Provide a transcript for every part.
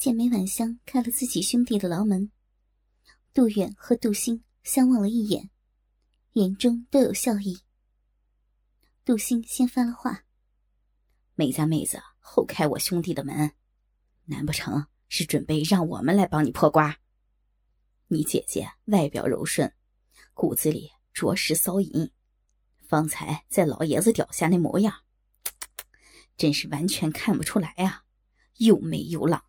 见梅婉香开了自己兄弟的牢门，杜远和杜兴相望了一眼，眼中都有笑意。杜兴先发了话：“梅家妹子后开我兄弟的门，难不成是准备让我们来帮你破瓜？你姐姐外表柔顺，骨子里着实骚淫，方才在老爷子脚下那模样，真是完全看不出来啊！又美又浪，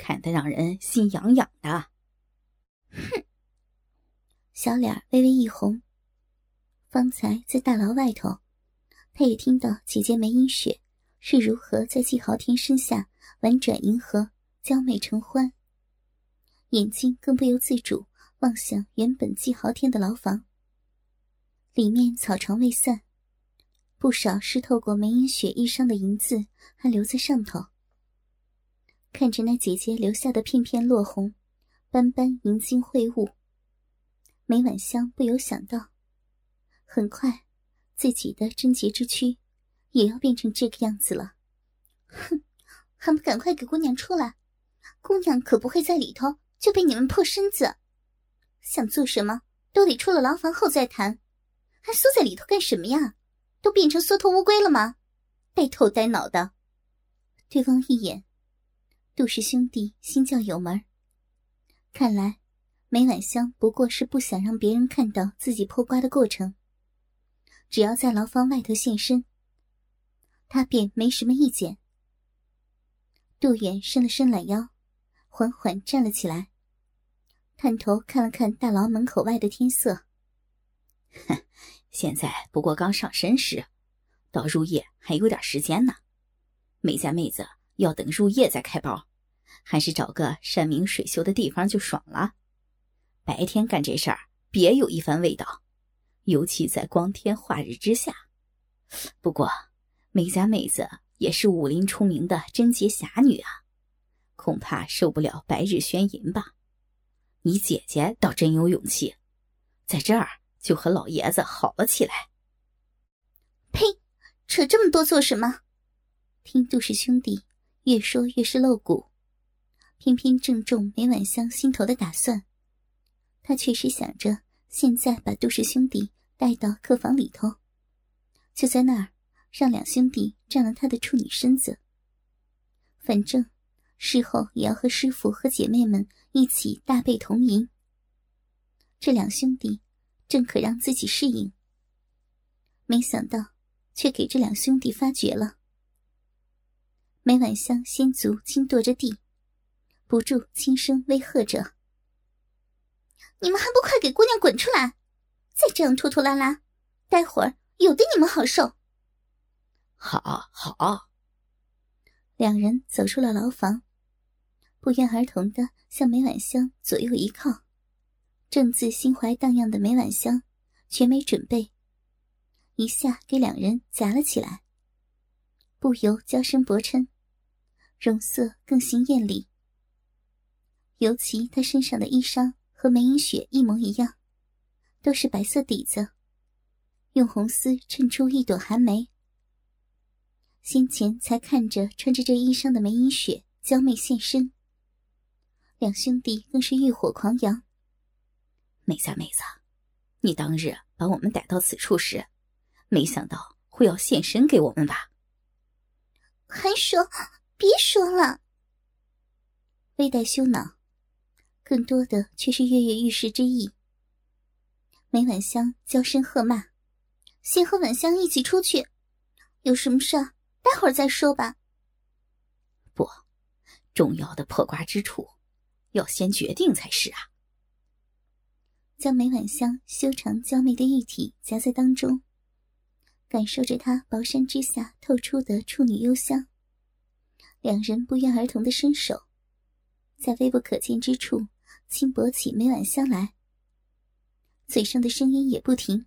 看得让人心痒痒的。”哼，小脸微微一红。方才在大牢外头。他也听到姐姐梅英雪是如何在季豪天身下婉转迎合、娇媚成欢，眼睛更不由自主望向原本季豪天的牢房。里面草床未散，不少湿透过梅英雪衣裳的银子还留在上头。看着那姐姐留下的片片落红，斑斑银金秽物，梅婉香不由想到，很快。自己的贞洁之躯，也要变成这个样子了。哼，还不赶快给姑娘出来！姑娘可不会在里头就被你们破身子。想做什么都得出了牢房后再谈，还缩在里头干什么呀？都变成缩头乌龟了吗？呆头呆脑的。对方一眼，杜氏兄弟心叫有门。看来梅婉香不过是不想让别人看到自己破瓜的过程。只要在牢房外头现身，他便没什么意见。杜远伸了伸懒腰，缓缓站了起来，探头看了看大牢门口外的天色。哼，现在不过刚上申时，到入夜还有点时间呢。梅家妹子要等入夜再开包，还是找个山明水秀的地方就爽了。白天干这事儿，别有一番味道。尤其在光天化日之下，不过梅家妹子也是武林出名的贞洁侠女啊，恐怕受不了白日宣淫吧。你姐姐倒真有勇气，在这儿就和老爷子好了起来。呸！扯这么多做什么？听杜氏兄弟越说越是露骨，偏偏正中梅婉香心头的打算。他确实想着。现在把杜氏兄弟带到客房里头，就在那儿让两兄弟占了他的处女身子。反正事后也要和师傅和姐妹们一起大被同营。这两兄弟正可让自己适应，没想到却给这两兄弟发觉了。梅婉香先足轻跺着地，不住轻声威吓着。你们还不快给姑娘滚出来！再这样拖拖拉拉，待会儿有的你们好受。好好。两人走出了牢房，不约而同的向梅婉香左右一靠。正自心怀荡漾的梅婉香，却没准备，一下给两人夹了起来，不由娇声薄嗔，容色更显艳丽。尤其他身上的衣裳。和梅英雪一模一样，都是白色底子，用红丝衬出一朵寒梅。先前才看着穿着这衣裳的梅英雪娇媚现身，两兄弟更是欲火狂扬。梅家妹子，你当日把我们逮到此处时，没想到会要现身给我们吧？还说别说了，微带羞恼。更多的却是跃跃欲试之意。梅婉香娇声喝骂：“先和婉香一起出去，有什么事待会儿再说吧。”不，重要的破瓜之处，要先决定才是啊！将梅婉香修长娇媚的玉体夹在当中，感受着她薄衫之下透出的处女幽香，两人不约而同的伸手，在微不可见之处。轻薄起梅婉香来，嘴上的声音也不停。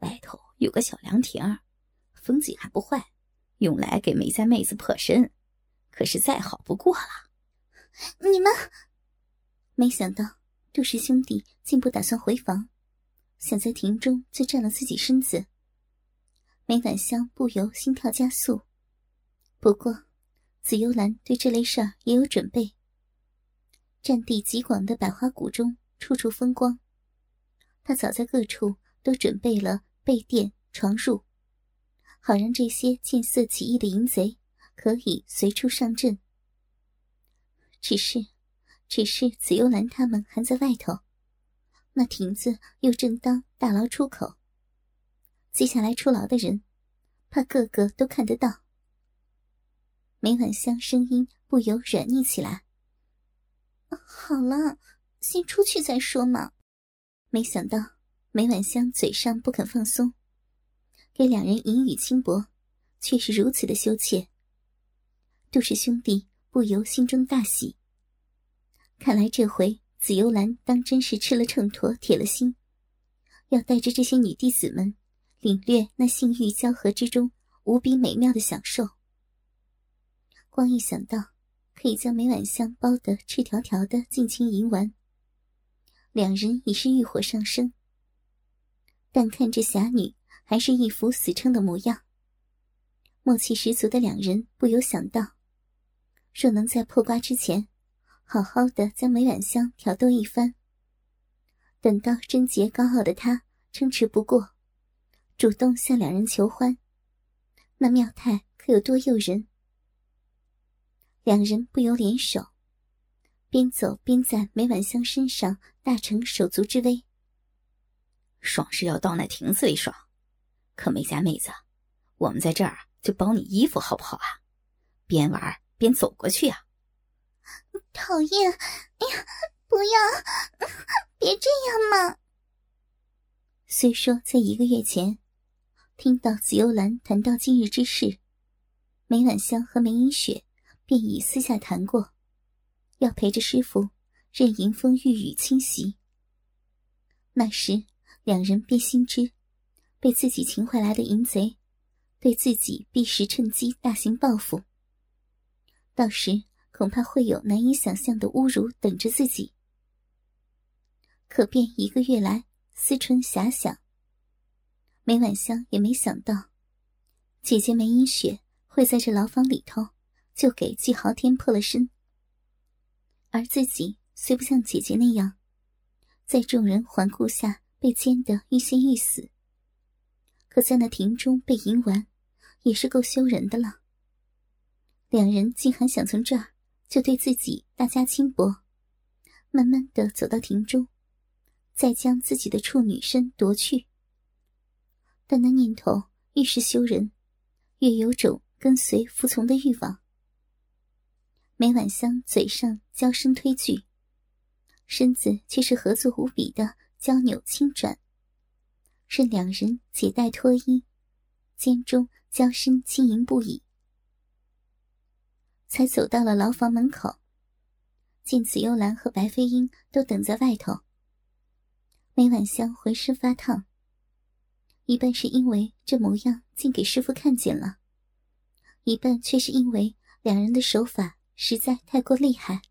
外头有个小凉亭，风景还不坏，用来给梅家妹子破身，可是再好不过了。你们没想到杜氏兄弟竟不打算回房，想在亭中就占了自己身子。梅婉香不由心跳加速。不过，紫幽兰对这类事儿也有准备。占地极广的百花谷中，处处风光。他早在各处都准备了被垫、床褥，好让这些见色起意的淫贼可以随处上阵。只是，只是紫幽兰他们还在外头，那亭子又正当大牢出口。接下来出牢的人，怕个个都看得到。梅婉香声音不由软腻起来。好了，先出去再说嘛。没想到梅婉香嘴上不肯放松，给两人言语轻薄，却是如此的羞怯。杜氏兄弟不由心中大喜。看来这回紫幽兰当真是吃了秤砣铁了心，要带着这些女弟子们领略那性欲交合之中无比美妙的享受。光一想到可以将梅婉香包得赤条条的尽情淫玩，两人已是欲火上升。但看这侠女还是一副死撑的模样，默契十足的两人不由想到：若能在破瓜之前，好好的将梅婉香挑逗一番，等到贞洁高傲的她撑持不过，主动向两人求欢，那妙态可有多诱人？两人不由联手，边走边在梅婉香身上大成手足之威。爽是要到那亭子里爽，可梅家妹子，我们在这儿就包你衣服好不好啊？边玩边走过去啊！讨厌！哎呀，不要！别这样嘛！虽说在一个月前，听到紫幽兰谈到今日之事，梅婉香和梅英雪。便已私下谈过，要陪着师傅任迎风御雨侵袭。那时两人便心知，被自己擒回来的淫贼，对自己必时趁机大行报复。到时恐怕会有难以想象的侮辱等着自己。可便一个月来，思春遐想。梅婉香也没想到，姐姐梅英雪会在这牢房里头。就给季豪天破了身，而自己虽不像姐姐那样，在众人环顾下被奸得欲仙欲死，可在那庭中被淫玩，也是够羞人的了。两人竟还想从这儿就对自己大加轻薄，慢慢的走到庭中，再将自己的处女身夺去。但那念头愈是羞人，越有种跟随服从的欲望。梅婉香嘴上娇声推拒，身子却是合作无比的娇扭轻转，任两人解带脱衣，间中娇声轻盈不已。才走到了牢房门口，见紫幽兰和白飞鹰都等在外头。梅婉香浑身发烫，一半是因为这模样竟给师傅看见了，一半却是因为两人的手法。实在太过厉害，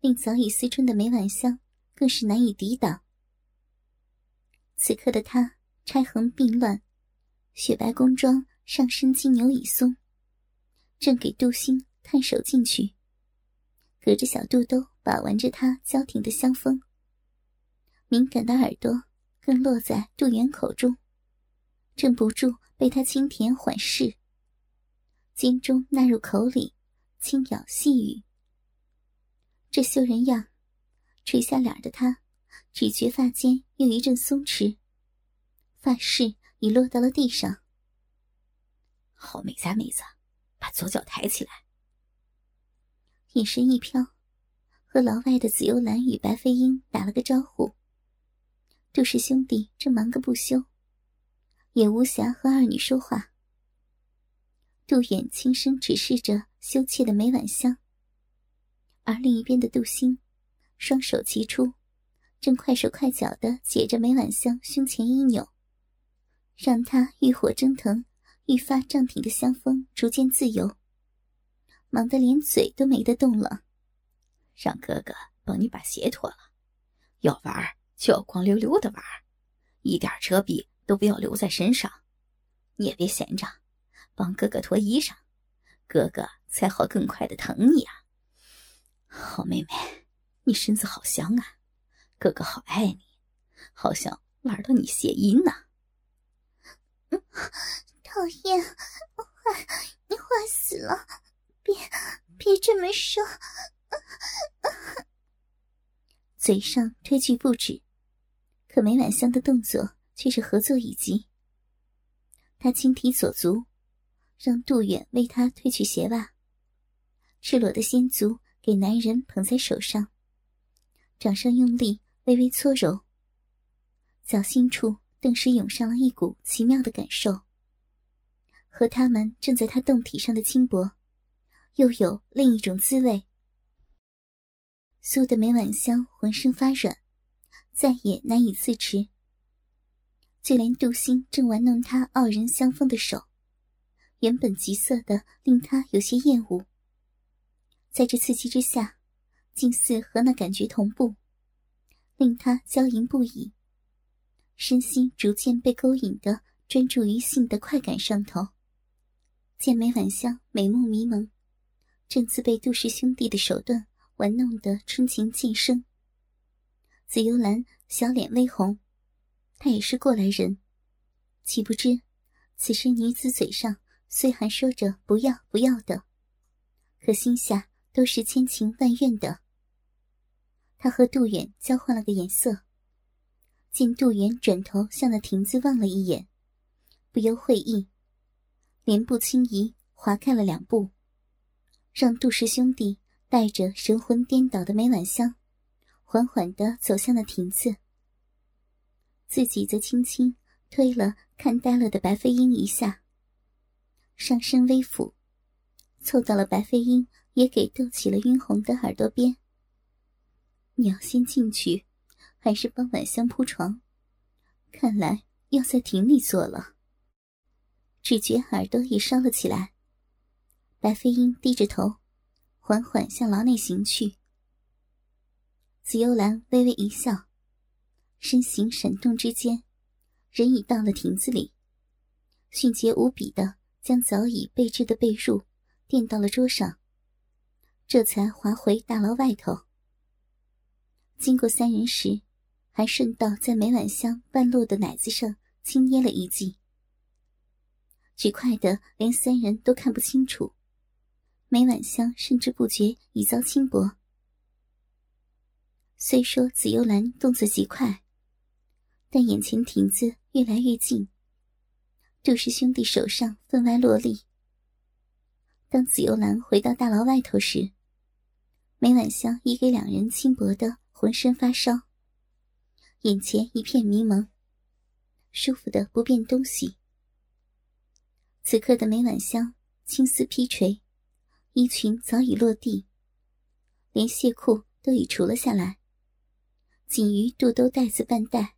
令早已思春的梅婉香更是难以抵挡。此刻的她钗横鬓乱，雪白宫装上身金牛已松，正给杜兴探手进去，隔着小肚兜把玩着她娇挺的香风。敏感的耳朵更落在杜元口中，镇不住被他轻甜缓释，肩中纳入口里。轻咬细语，这羞人样，垂下脸的他，只觉发间又一阵松弛，发饰已落到了地上。好美家妹子，把左脚抬起来。眼神一飘，和牢外的紫幽兰与白飞鹰打了个招呼。杜氏兄弟正忙个不休，也无暇和二女说话。杜远轻声指示着。羞怯的梅婉香，而另一边的杜兴，双手齐出，正快手快脚的解着梅婉香胸前衣纽，让她欲火蒸腾、愈发胀挺的香风逐渐自由，忙得连嘴都没得动了。让哥哥帮你把鞋脱了，要玩就要光溜溜的玩，一点遮蔽都不要留在身上。你也别闲着，帮哥哥脱衣裳，哥哥。才好更快的疼你啊。好妹妹，你身子好香啊，哥哥好爱你，好想玩到你邪淫呢。讨厌，坏，你坏死了！别别这么说。嘴上推拒不止，可梅婉香的动作却是合作已极。他轻提左足，让杜远为他褪去鞋袜，赤裸的仙足给男人捧在手上，掌上用力微微搓揉，脚心处顿时涌上了一股奇妙的感受，和他们正在他胴体上的轻薄，又有另一种滋味。苏的梅婉香浑身发软，再也难以自持。就连杜兴正玩弄他傲人香风的手，原本急色的令他有些厌恶。在这刺激之下，竟似和那感觉同步，令他娇淫不已。身心逐渐被勾引的专注于性的快感上头。剑眉晚香美目迷蒙，正自被杜氏兄弟的手段。玩弄得春情渐生，紫幽兰小脸微红，她也是过来人，岂不知此时女子嘴上虽还说着不要不要的，可心下都是千情万怨的。他和杜远交换了个眼色，见杜远转头向那亭子望了一眼，不由会意，莲步轻移，滑开了两步，让杜氏兄弟。带着神魂颠倒的梅婉香，缓缓的走向了亭子。自己则轻轻推了看呆了的白飞鹰一下，上身微俯，凑到了白飞鹰也给逗起了晕红的耳朵边。你要先进去，还是帮婉香铺床？看来要在亭里做了。只觉耳朵也烧了起来。白飞鹰低着头。缓缓向牢内行去，紫幽兰微微一笑，身形闪动之间，人已到了亭子里，迅捷无比的将早已备置的被褥垫到了桌上，这才滑回大牢外头。经过三人时，还顺道在梅婉香半落的奶子上轻捏了一记，只快的连三人都看不清楚。梅婉香甚至不觉已遭轻薄。虽说紫幽兰动作极快，但眼前亭子越来越近，杜氏兄弟手上分外落力。当紫幽兰回到大牢外头时，梅婉香已给两人轻薄的浑身发烧，眼前一片迷蒙，舒服的不便东西。此刻的梅婉香青丝披垂。衣裙早已落地，连亵裤都已除了下来，仅余肚兜带子半带，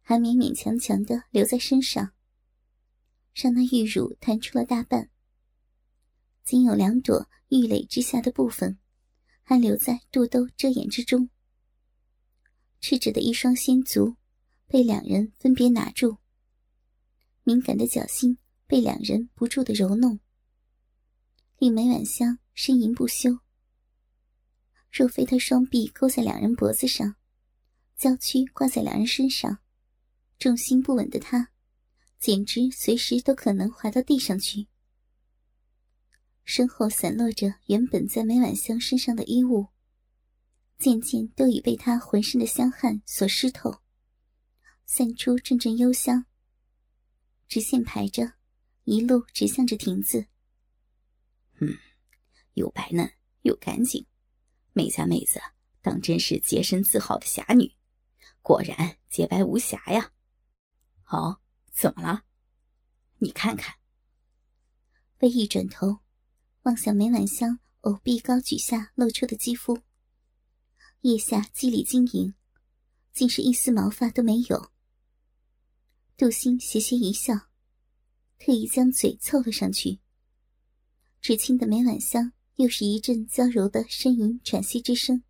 还勉勉强强的留在身上，让那玉乳弹出了大半。仅有两朵玉蕾之下的部分，还留在肚兜遮掩之中。赤着的一双仙足，被两人分别拿住，敏感的脚心被两人不住的揉弄。令梅婉香呻吟不休。若非他双臂勾在两人脖子上，娇躯挂在两人身上，重心不稳的他，简直随时都可能滑到地上去。身后散落着原本在梅婉香身上的衣物，渐渐都已被他浑身的香汗所湿透，散出阵阵幽香。直线排着，一路直向着亭子。嗯，又白嫩又干净，美家妹子当真是洁身自好的侠女，果然洁白无瑕呀！哦，怎么了？你看看。微一转头，望向梅婉香藕臂高举下露出的肌肤，腋下肌理晶莹，竟是一丝毛发都没有。杜兴斜斜一笑，特意将嘴凑了上去。只亲的梅婉香，又是一阵娇柔的呻吟喘息之声。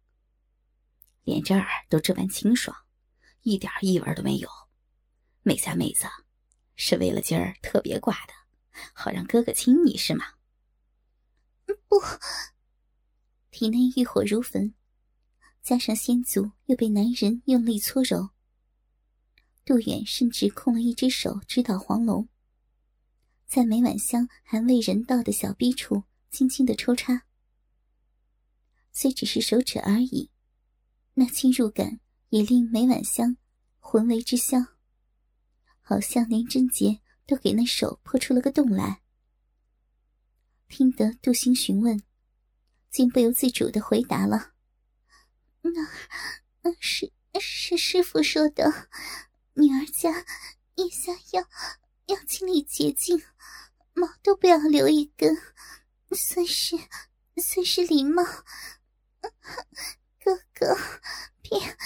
连这儿都这般清爽，一点异味都没有。美家妹子，是为了今儿特别挂的，好让哥哥亲你是吗？不！体内欲火如焚，加上仙足又被男人用力搓揉，杜远甚至空了一只手指导黄龙，在每晚香还未人到的小逼处轻轻的抽插。虽只是手指而已，那侵入感也令每晚香魂为之消，好像连贞洁都给那手破出了个洞来。听得杜兴询问，竟不由自主的回答了：“那，那是是师傅说的，女儿家一下要要清理洁净，毛都不要留一根，算是算是礼貌。哥哥，别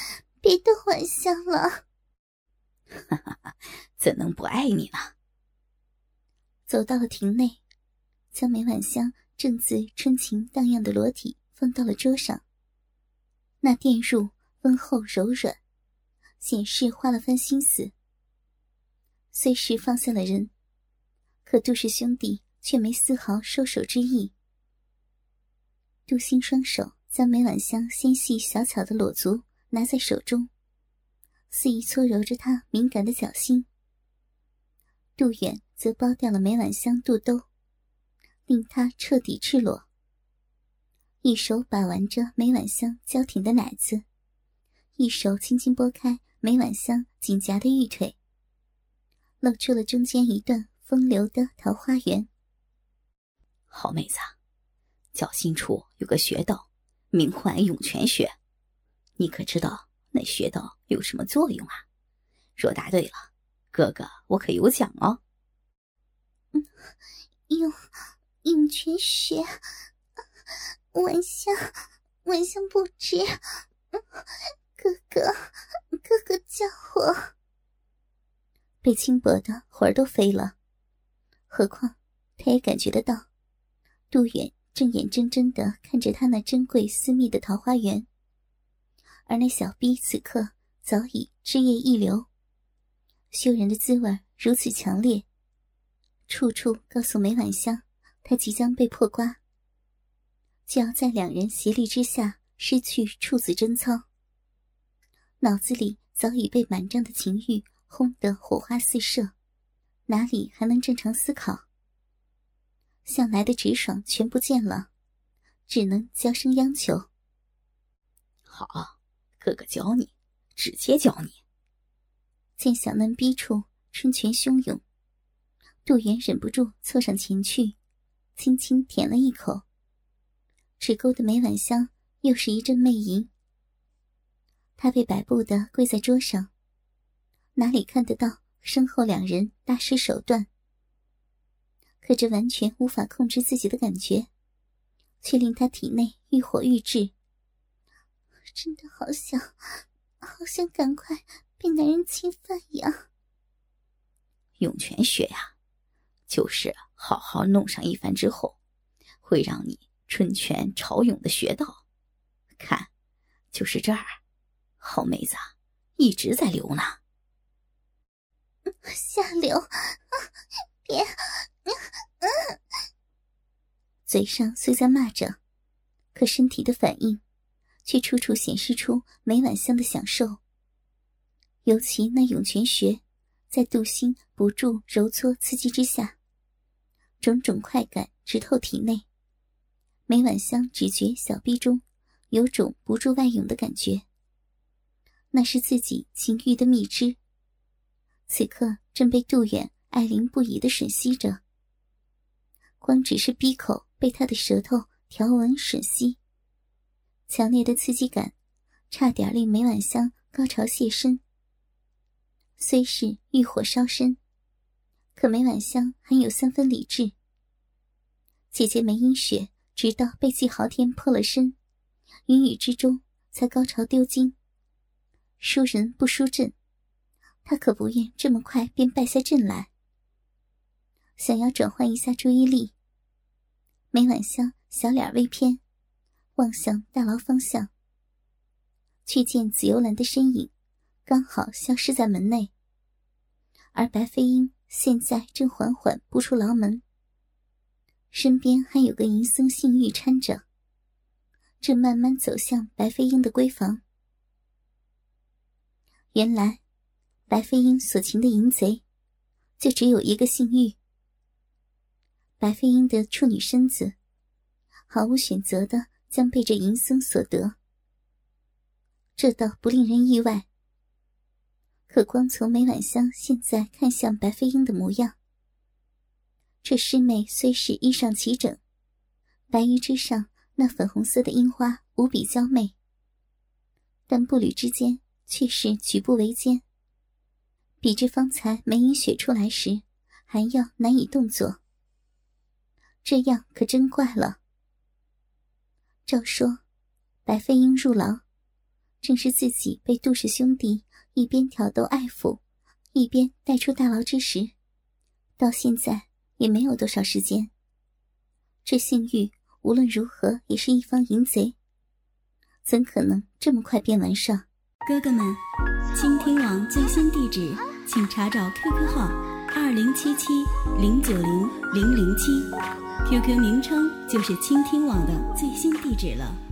别逗玩笑了。哈哈哈，怎能不爱你呢？”走到了亭内。将梅婉香正自春情荡漾的裸体放到了桌上。那垫褥温厚柔软，显示花了番心思。虽是放下了人，可杜氏兄弟却没丝毫收手之意。杜兴双手将梅婉香纤细小巧的裸足拿在手中，肆意搓揉着她敏感的脚心。杜远则剥掉了梅婉香肚兜。令他彻底赤裸，一手把玩着梅婉香娇甜的奶子，一手轻轻拨开梅婉香紧夹的玉腿，露出了中间一段风流的桃花源。好妹子，脚心处有个穴道，名唤涌泉穴，你可知道那穴道有什么作用啊？若答对了，哥哥我可有奖哦。嗯，用。涌泉穴，晚香，晚香不知，哥哥，哥哥叫我。被轻薄的魂儿都飞了，何况他也感觉得到，杜远正眼睁睁的看着他那珍贵私密的桃花源，而那小逼此刻早已汁液溢流，羞人的滋味如此强烈，处处告诉梅婉香。他即将被破瓜，就要在两人协力之下失去处子贞操。脑子里早已被满胀的情欲轰得火花四射，哪里还能正常思考？向来的直爽全不见了，只能娇声央求：“好，哥哥教你，直接教你。”见小嫩逼处春泉汹涌，杜源忍不住凑上前去。轻轻舔了一口，只勾的梅婉香又是一阵媚吟。他被摆布的跪在桌上，哪里看得到身后两人大施手段？可这完全无法控制自己的感觉，却令他体内欲火欲炙。真的好想，好想赶快被男人侵犯呀！涌泉穴呀！就是好好弄上一番之后，会让你春泉潮涌的穴道，看，就是这儿，好妹子，一直在流呢。下流，别，嘴上虽在骂着，可身体的反应，却处处显示出每晚香的享受。尤其那涌泉穴，在杜心不住揉搓刺激之下。种种快感直透体内，每晚香只觉小臂中有种不住外涌的感觉。那是自己情欲的蜜汁，此刻正被杜远爱怜不已的吮吸着。光只是闭口被他的舌头条纹吮吸，强烈的刺激感，差点令每晚香高潮泄身。虽是欲火烧身。可梅婉香还有三分理智。姐姐梅英雪直到被季豪天破了身，云雨之中才高潮丢精。输人不输阵，她可不愿这么快便败下阵来。想要转换一下注意力，梅婉香小脸微偏，望向大牢方向，却见紫幽兰的身影刚好消失在门内，而白飞鹰。现在正缓缓步出牢门，身边还有个银僧性欲搀着，正慢慢走向白飞鹰的闺房。原来，白飞鹰所擒的淫贼，就只有一个性欲。白飞鹰的处女身子，毫无选择的将被这银僧所得，这倒不令人意外。可光从梅婉香现在看向白飞鹰的模样，这师妹虽是衣裳齐整，白衣之上那粉红色的樱花无比娇媚，但步履之间却是举步维艰，比之方才梅影雪出来时还要难以动作。这样可真怪了。照说，白飞鹰入牢，正是自己被杜氏兄弟。一边挑逗爱抚，一边带出大牢之时，到现在也没有多少时间。这性欲无论如何也是一方淫贼，怎可能这么快便完事？哥哥们，倾听网最新地址，请查找 QQ 号二零七七零九零零零七，QQ 名称就是倾听网的最新地址了。